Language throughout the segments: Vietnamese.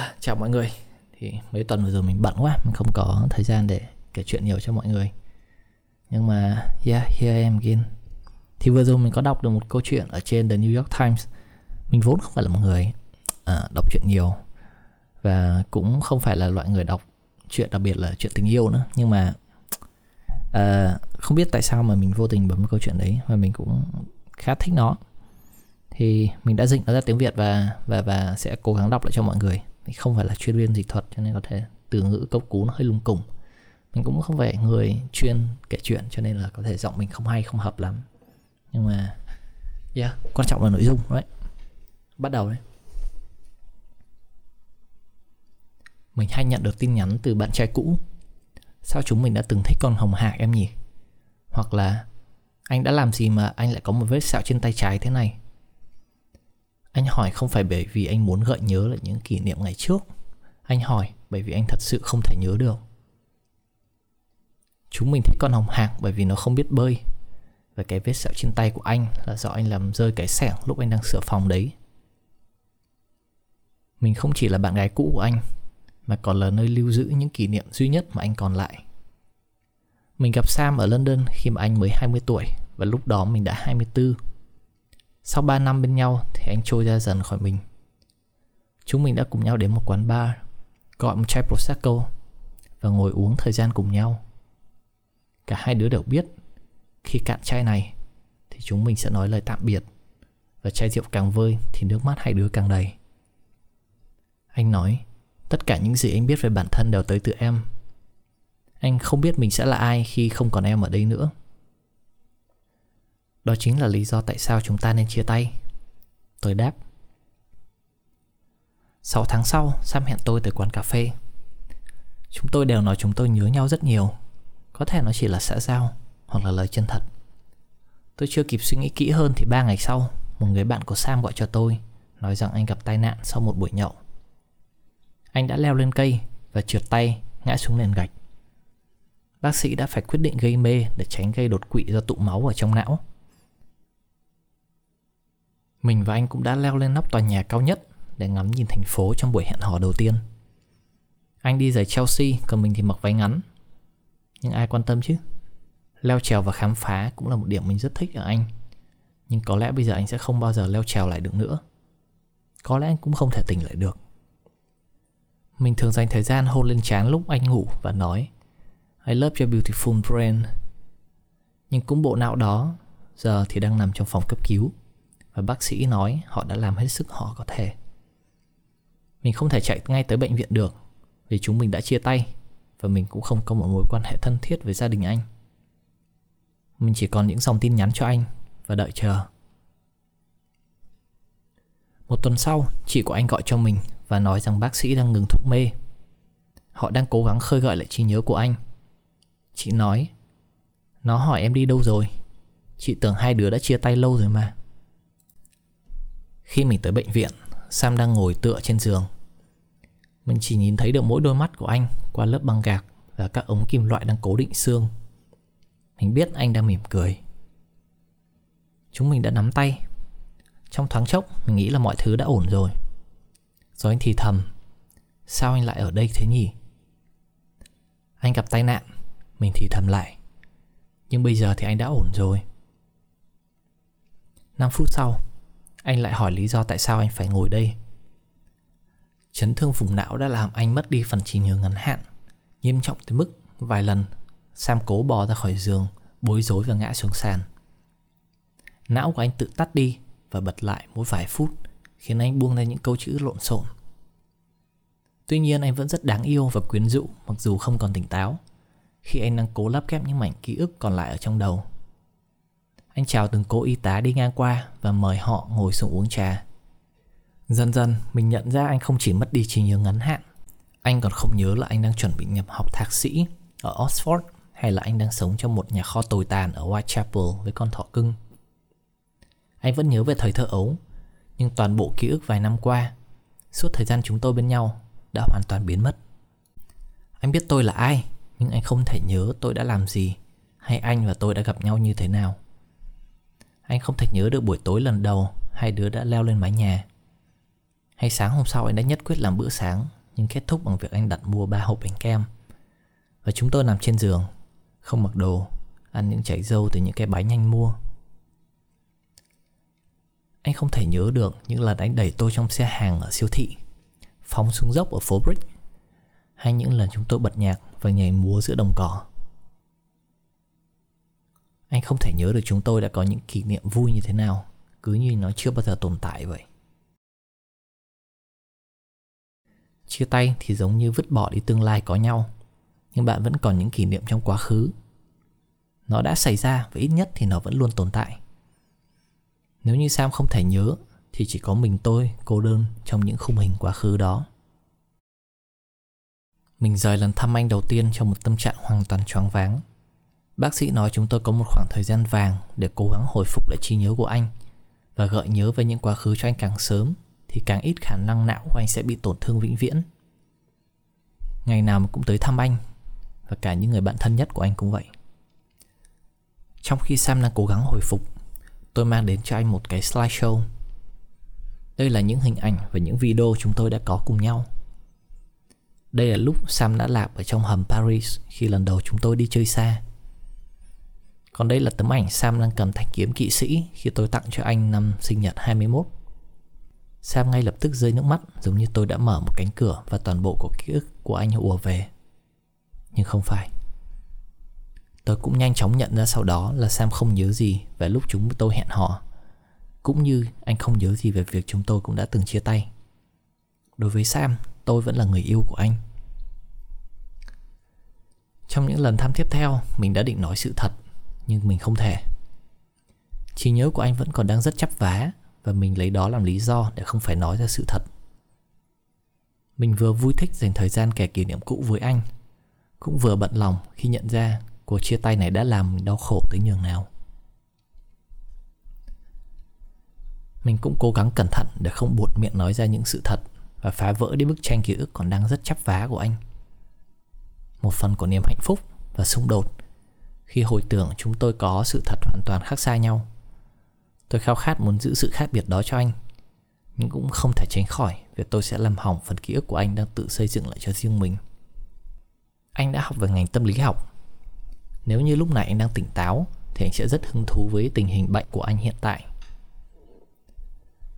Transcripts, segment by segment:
À, chào mọi người. Thì mấy tuần vừa rồi mình bận quá Mình không có thời gian để kể chuyện nhiều cho mọi người. Nhưng mà Yeah, here I am again. Thì vừa rồi mình có đọc được một câu chuyện Ở trên The New York Times. Mình vốn không phải là một người à, đọc chuyện nhiều Và cũng không phải là loại người đọc chuyện đặc biệt là chuyện tình yêu nữa. Nhưng mà à, Không biết tại sao mà mình vô tình bấm câu chuyện đấy Và mình cũng khá thích nó. Thì mình đã dịch nó ra tiếng Việt và và và sẽ cố gắng đọc lại cho mọi người thì không phải là chuyên viên dịch thuật, cho nên có thể từ ngữ câu cú nó hơi lung cùng mình cũng không phải người chuyên kể chuyện, cho nên là có thể giọng mình không hay, không hợp lắm. Nhưng mà, yeah, quan trọng là nội dung đấy bắt đầu đấy. Mình hay nhận được tin nhắn từ bạn trai cũ. Sao chúng mình đã từng thích con hồng hạc em nhỉ? Hoặc là, anh đã làm gì mà anh lại có một vết sẹo trên tay trái thế này? Anh hỏi không phải bởi vì anh muốn gợi nhớ lại những kỷ niệm ngày trước. Anh hỏi bởi vì anh thật sự không thể nhớ được. Chúng mình thích con hồng hạc bởi vì nó không biết bơi. Và cái vết sẹo trên tay của anh là do anh làm rơi cái sẻng lúc anh đang sửa phòng đấy. Mình không chỉ là bạn gái cũ của anh, Mà còn là nơi lưu giữ những kỷ niệm duy nhất mà anh còn lại. Mình gặp Sam ở London khi mà anh mới 20 tuổi Và lúc đó mình đã 24 sau 3 năm bên nhau thì anh trôi ra dần khỏi mình. Chúng mình đã cùng nhau đến một quán bar, Gọi một chai Prosecco Và ngồi uống thời gian cùng nhau. Cả hai đứa đều biết Khi cạn chai này Thì chúng mình sẽ nói lời tạm biệt Và chai rượu càng vơi Thì nước mắt hai đứa càng đầy. Anh nói, Tất cả những gì anh biết về bản thân đều tới từ em. Anh không biết mình sẽ là ai khi không còn em ở đây nữa đó chính là lý do tại sao chúng ta nên chia tay. Tôi đáp. 6 tháng sau, Sam hẹn tôi tới quán cà phê. Chúng tôi đều nói chúng tôi nhớ nhau rất nhiều. Có thể nó chỉ là xã giao Hoặc là lời chân thật. Tôi chưa kịp suy nghĩ kỹ hơn thì ba ngày sau Một người bạn của Sam gọi cho tôi Nói rằng anh gặp tai nạn sau một buổi nhậu. Anh đã leo lên cây Và trượt tay ngã xuống nền gạch. Bác sĩ đã phải quyết định gây mê Để tránh gây đột quỵ do tụ máu ở trong não mình và anh cũng đã leo lên nóc tòa nhà cao nhất để ngắm nhìn thành phố trong buổi hẹn hò đầu tiên. Anh đi giày Chelsea, còn mình thì mặc váy ngắn. Nhưng ai quan tâm chứ? Leo trèo và khám phá cũng là một điểm mình rất thích ở anh. Nhưng có lẽ bây giờ anh sẽ không bao giờ leo trèo lại được nữa. Có lẽ anh cũng không thể tỉnh lại được. Mình thường dành thời gian hôn lên trán lúc anh ngủ và nói I love your beautiful brain. Nhưng cũng bộ não đó giờ thì đang nằm trong phòng cấp cứu và bác sĩ nói họ đã làm hết sức họ có thể. Mình không thể chạy ngay tới bệnh viện được vì chúng mình đã chia tay và mình cũng không có một mối quan hệ thân thiết với gia đình anh. Mình chỉ còn những dòng tin nhắn cho anh và đợi chờ. Một tuần sau, chị của anh gọi cho mình và nói rằng bác sĩ đang ngừng thuốc mê. Họ đang cố gắng khơi gợi lại trí nhớ của anh. Chị nói, nó hỏi em đi đâu rồi? Chị tưởng hai đứa đã chia tay lâu rồi mà. Khi mình tới bệnh viện, Sam đang ngồi tựa trên giường. Mình chỉ nhìn thấy được mỗi đôi mắt của anh Qua lớp băng gạc Và các ống kim loại đang cố định xương. Mình biết anh đang mỉm cười. Chúng mình đã nắm tay. Trong thoáng chốc, Mình nghĩ là mọi thứ đã ổn rồi. Rồi anh thì thầm, Sao anh lại ở đây thế nhỉ? Anh gặp tai nạn, Mình thì thầm lại, Nhưng bây giờ thì anh đã ổn rồi. 5 phút sau anh lại hỏi lý do tại sao anh phải ngồi đây. Chấn thương vùng não đã làm anh mất đi phần trí nhớ ngắn hạn, Nghiêm trọng tới mức vài lần Sam cố bò ra khỏi giường, Bối rối và ngã xuống sàn. Não của anh tự tắt đi Và bật lại mỗi vài phút, Khiến anh buông ra những câu chữ lộn xộn. Tuy nhiên anh vẫn rất đáng yêu và quyến rũ, Mặc dù không còn tỉnh táo. Khi anh đang cố lắp ghép những mảnh ký ức còn lại ở trong đầu anh chào từng cô y tá đi ngang qua và mời họ ngồi xuống uống trà. Dần dần mình nhận ra anh không chỉ mất đi trí nhớ ngắn hạn, anh còn không nhớ là anh đang chuẩn bị nhập học thạc sĩ ở Oxford hay là anh đang sống trong một nhà kho tồi tàn ở Whitechapel với con thỏ cưng. Anh vẫn nhớ về thời thơ ấu, nhưng toàn bộ ký ức vài năm qua, suốt thời gian chúng tôi bên nhau đã hoàn toàn biến mất. Anh biết tôi là ai, nhưng anh không thể nhớ tôi đã làm gì hay anh và tôi đã gặp nhau như thế nào. Anh không thể nhớ được buổi tối lần đầu Hai đứa đã leo lên mái nhà. Hay sáng hôm sau anh đã nhất quyết làm bữa sáng, Nhưng kết thúc bằng việc anh đặt mua ba hộp bánh kem. Và chúng tôi nằm trên giường, Không mặc đồ, Ăn những chảy dâu từ những cái bánh anh mua. Anh không thể nhớ được những lần anh đẩy tôi trong xe hàng ở siêu thị, Phóng xuống dốc ở phố Brick, Hay những lần chúng tôi bật nhạc và nhảy múa giữa đồng cỏ. Anh không thể nhớ được chúng tôi đã có những kỷ niệm vui như thế nào, Cứ như nó chưa bao giờ tồn tại vậy. Chia tay thì giống như vứt bỏ đi tương lai có nhau, Nhưng bạn vẫn còn những kỷ niệm trong quá khứ. Nó đã xảy ra và ít nhất thì nó vẫn luôn tồn tại. Nếu như Sam không thể nhớ, Thì chỉ có mình tôi, cô đơn, trong những khung hình quá khứ đó. Mình rời lần thăm anh đầu tiên trong một tâm trạng hoàn toàn choáng váng. Bác sĩ nói chúng tôi có một khoảng thời gian vàng để cố gắng hồi phục lại trí nhớ của anh và gợi nhớ về những quá khứ cho anh càng sớm thì càng ít khả năng não của anh sẽ bị tổn thương vĩnh viễn. Ngày nào cũng tới thăm anh và cả những người bạn thân nhất của anh cũng vậy. Trong khi Sam đang cố gắng hồi phục, tôi mang đến cho anh một cái slideshow. Đây là những hình ảnh và những video chúng tôi đã có cùng nhau. Đây là lúc Sam đã lạc ở trong hầm Paris khi lần đầu chúng tôi đi chơi xa. Còn đây là tấm ảnh Sam đang cầm thanh kiếm kỵ sĩ khi tôi tặng cho anh năm sinh nhật 21. Sam ngay lập tức rơi nước mắt giống như tôi đã mở một cánh cửa và toàn bộ của ký ức của anh ùa về. Nhưng không phải. Tôi cũng nhanh chóng nhận ra sau đó là Sam không nhớ gì về lúc chúng tôi hẹn hò. Cũng như anh không nhớ gì về việc chúng tôi cũng đã từng chia tay. Đối với Sam, tôi vẫn là người yêu của anh. Trong những lần thăm tiếp theo, mình đã định nói sự thật, nhưng mình không thể. Trí nhớ của anh vẫn còn đang rất chấp vá và mình lấy đó làm lý do để không phải nói ra sự thật. Mình vừa vui thích dành thời gian kể kỷ niệm cũ với anh, cũng vừa bận lòng khi nhận ra cuộc chia tay này đã làm mình đau khổ tới nhường nào. Mình cũng cố gắng cẩn thận để không buột miệng nói ra những sự thật và phá vỡ đi bức tranh ký ức còn đang rất chắp vá của anh. Một phần của niềm hạnh phúc và xung đột khi hồi tưởng chúng tôi có sự thật hoàn toàn khác xa nhau. Tôi khao khát muốn giữ sự khác biệt đó cho anh Nhưng cũng không thể tránh khỏi Việc tôi sẽ làm hỏng phần ký ức của anh đang tự xây dựng lại cho riêng mình. Anh đã học về ngành tâm lý học. Nếu như lúc này anh đang tỉnh táo Thì anh sẽ rất hứng thú với tình hình bệnh của anh hiện tại.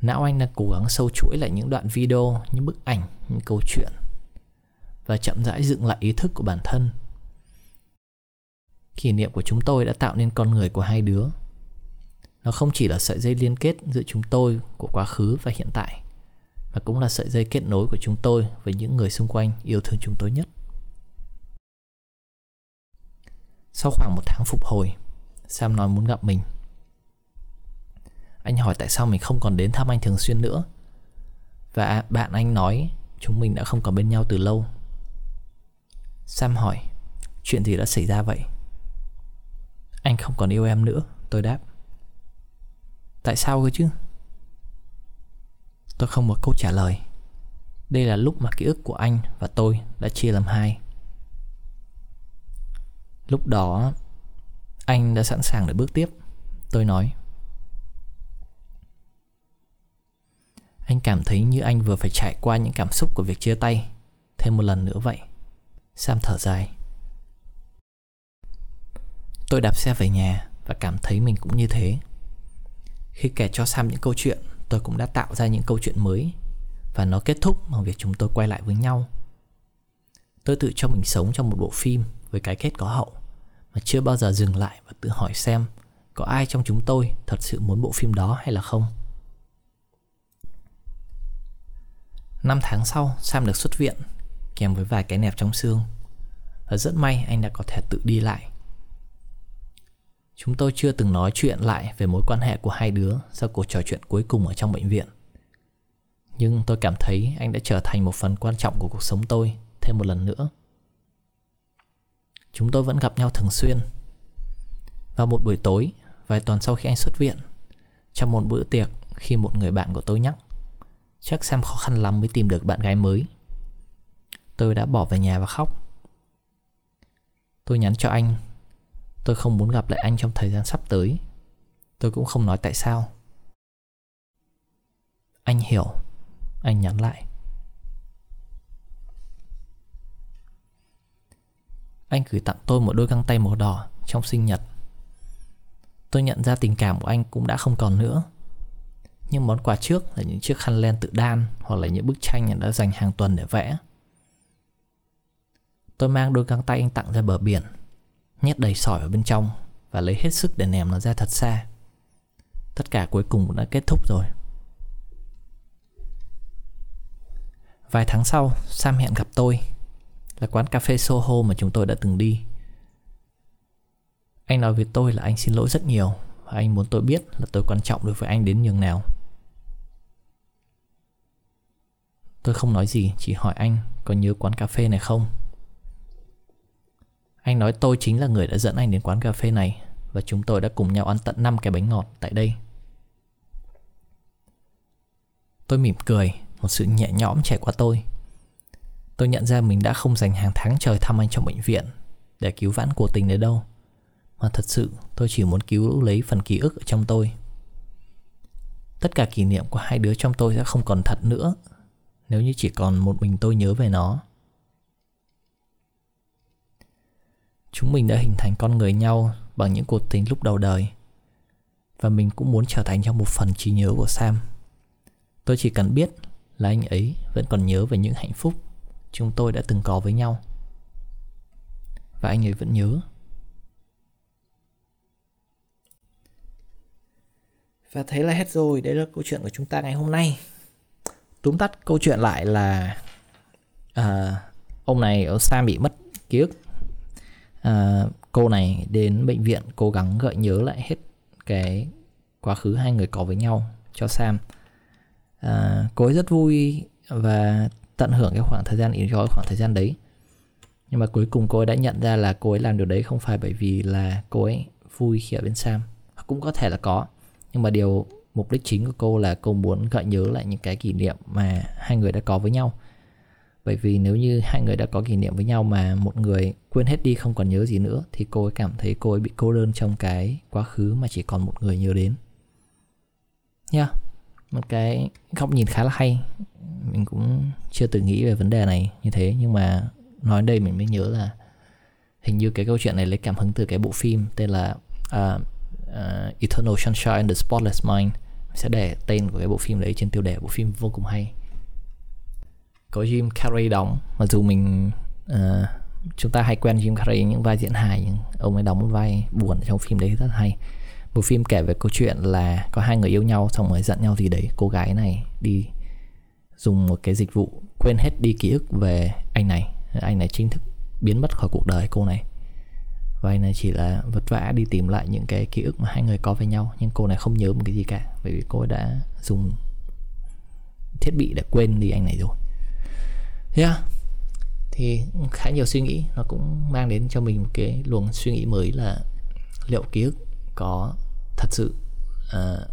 Não anh đang cố gắng sâu chuỗi lại những đoạn video, những bức ảnh, những câu chuyện Và chậm rãi dựng lại ý thức của bản thân. Kỷ niệm của chúng tôi đã tạo nên con người của hai đứa. Nó không chỉ là sợi dây liên kết giữa chúng tôi của quá khứ và hiện tại, mà cũng là sợi dây kết nối của chúng tôi với những người xung quanh yêu thương chúng tôi nhất. Sau khoảng một tháng phục hồi, sam nói muốn gặp mình. Anh hỏi tại sao mình không còn đến thăm anh thường xuyên nữa. Và bạn anh nói chúng mình đã không còn bên nhau từ lâu. Sam hỏi, chuyện gì đã xảy ra vậy? Anh không còn yêu em nữa, tôi đáp. Tại sao cơ chứ? Tôi không có câu trả lời. Đây là lúc mà ký ức của anh và tôi đã chia làm hai. Lúc đó, Anh đã sẵn sàng để bước tiếp, Tôi nói. Anh cảm thấy như anh vừa phải trải qua những cảm xúc của việc chia tay Thêm một lần nữa vậy. Sam thở dài. Tôi đạp xe về nhà Và cảm thấy mình cũng như thế khi kể cho Sam những câu chuyện, tôi cũng đã tạo ra những câu chuyện mới và nó kết thúc bằng việc chúng tôi quay lại với nhau. Tôi tự cho mình sống trong một bộ phim với cái kết có hậu mà chưa bao giờ dừng lại và tự hỏi xem có ai trong chúng tôi thật sự muốn bộ phim đó hay là không. Năm tháng sau, Sam được xuất viện kèm với vài cái nẹp trong xương và rất may anh đã có thể tự đi lại Chúng tôi chưa từng nói chuyện lại về mối quan hệ của hai đứa sau cuộc trò chuyện cuối cùng ở trong bệnh viện. Nhưng tôi cảm thấy anh đã trở thành một phần quan trọng của cuộc sống tôi thêm một lần nữa. Chúng tôi vẫn gặp nhau thường xuyên. Vào một buổi tối, vài tuần sau khi anh xuất viện, trong một bữa tiệc khi một người bạn của tôi nhắc chắc Sam khó khăn lắm mới tìm được bạn gái mới. Tôi đã bỏ về nhà và khóc. Tôi nhắn cho anh Tôi không muốn gặp lại anh trong thời gian sắp tới. Tôi cũng không nói tại sao. Anh hiểu. Anh nhắn lại. Anh gửi tặng tôi một đôi găng tay màu đỏ trong sinh nhật. Tôi nhận ra tình cảm của anh cũng đã không còn nữa. Nhưng món quà trước là những chiếc khăn len tự đan Hoặc là những bức tranh anh đã dành hàng tuần để vẽ. Tôi mang đôi găng tay anh tặng ra bờ biển. Nhét đầy sỏi vào bên trong Và lấy hết sức để ném nó ra thật xa. Tất cả cuối cùng cũng đã kết thúc rồi. Vài tháng sau, Sam hẹn gặp tôi Là quán cà phê Soho mà chúng tôi đã từng đi. Anh nói với tôi là anh xin lỗi rất nhiều Và anh muốn tôi biết là tôi quan trọng đối với anh đến nhường nào. Tôi không nói gì, chỉ hỏi anh có nhớ quán cà phê này không? Anh nói tôi chính là người đã dẫn anh đến quán cà phê này Và chúng tôi đã cùng nhau ăn tận 5 cái bánh ngọt tại đây. Tôi mỉm cười, một sự nhẹ nhõm trải qua tôi. Tôi nhận ra mình đã không dành hàng tháng trời thăm anh trong bệnh viện Để cứu vãn cuộc tình đấy đâu, Mà thật sự tôi chỉ muốn cứu lấy phần ký ức ở trong tôi. Tất cả kỷ niệm của hai đứa trong tôi sẽ không còn thật nữa, Nếu như chỉ còn một mình tôi nhớ về nó. Chúng mình đã hình thành con người nhau bằng những cuộc tình lúc đầu đời. Và mình cũng muốn trở thành trong một phần trí nhớ của Sam. Tôi chỉ cần biết là anh ấy vẫn còn nhớ về những hạnh phúc chúng tôi đã từng có với nhau. Và anh ấy vẫn nhớ. Và thế là hết rồi. Đấy là câu chuyện của chúng ta ngày hôm nay. Túm tắt câu chuyện lại là à, ông này ông Sam bị mất ký ức à, cô này đến bệnh viện cố gắng gợi nhớ lại hết cái quá khứ hai người có với nhau cho Sam. À, cô ấy rất vui và tận hưởng cái khoảng thời gian enjoy khoảng thời gian đấy. Nhưng mà cuối cùng cô ấy đã nhận ra là cô ấy làm điều đấy không phải bởi vì là cô ấy vui khi ở bên Sam. Cũng có thể là có nhưng mà điều mục đích chính của cô là cô muốn gợi nhớ lại những cái kỷ niệm mà hai người đã có với nhau bởi vì nếu như hai người đã có kỷ niệm với nhau mà một người quên hết đi không còn nhớ gì nữa thì cô ấy cảm thấy cô ấy bị cô đơn trong cái quá khứ mà chỉ còn một người nhớ đến. Nha yeah một cái góc nhìn khá là hay. Mình cũng chưa từng nghĩ về vấn đề này như thế nhưng mà nói đây mình mới nhớ là hình như cái câu chuyện này lấy cảm hứng từ cái bộ phim tên là uh, uh, Eternal Sunshine of the Spotless Mind. Sẽ để tên của cái bộ phim đấy trên tiêu đề bộ phim vô cùng hay có Jim Carrey đóng. Mặc dù mình uh, chúng ta hay quen Jim Carrey những vai diễn hài nhưng ông ấy đóng một vai buồn trong phim đấy rất hay. Bộ phim kể về câu chuyện là có hai người yêu nhau xong rồi giận nhau gì đấy. Cô gái này đi dùng một cái dịch vụ quên hết đi ký ức về anh này. Anh này chính thức biến mất khỏi cuộc đời cô này. Và anh này chỉ là vất vả đi tìm lại những cái ký ức mà hai người có với nhau nhưng cô này không nhớ một cái gì cả bởi vì cô đã dùng thiết bị để quên đi anh này rồi yeah. thì khá nhiều suy nghĩ nó cũng mang đến cho mình một cái luồng suy nghĩ mới là liệu ký ức có thật sự uh,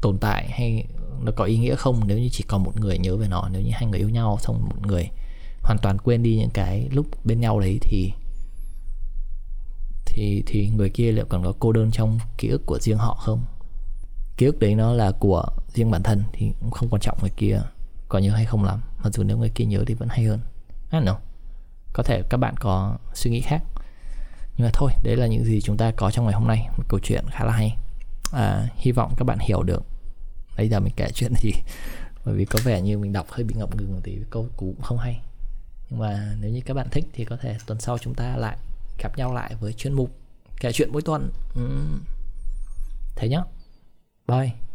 tồn tại hay nó có ý nghĩa không nếu như chỉ còn một người nhớ về nó nếu như hai người yêu nhau xong một người hoàn toàn quên đi những cái lúc bên nhau đấy thì thì thì người kia liệu còn có cô đơn trong ký ức của riêng họ không ký ức đấy nó là của riêng bản thân thì cũng không quan trọng người kia có nhớ hay không lắm mặc dù nếu người kia nhớ thì vẫn hay hơn. I don't know. có thể các bạn có suy nghĩ khác. Nhưng mà thôi đấy là những gì chúng ta có trong ngày hôm nay. Một câu chuyện khá là hay. À, hy vọng các bạn hiểu được. Bây giờ mình kể chuyện gì bởi vì có vẻ như mình đọc hơi bị ngập ngừng thì câu cũng không hay. Nhưng mà nếu như các bạn thích thì có thể tuần sau chúng ta lại gặp nhau lại với chuyên mục kể chuyện mỗi tuần. Ừ. thế nhá. Bye.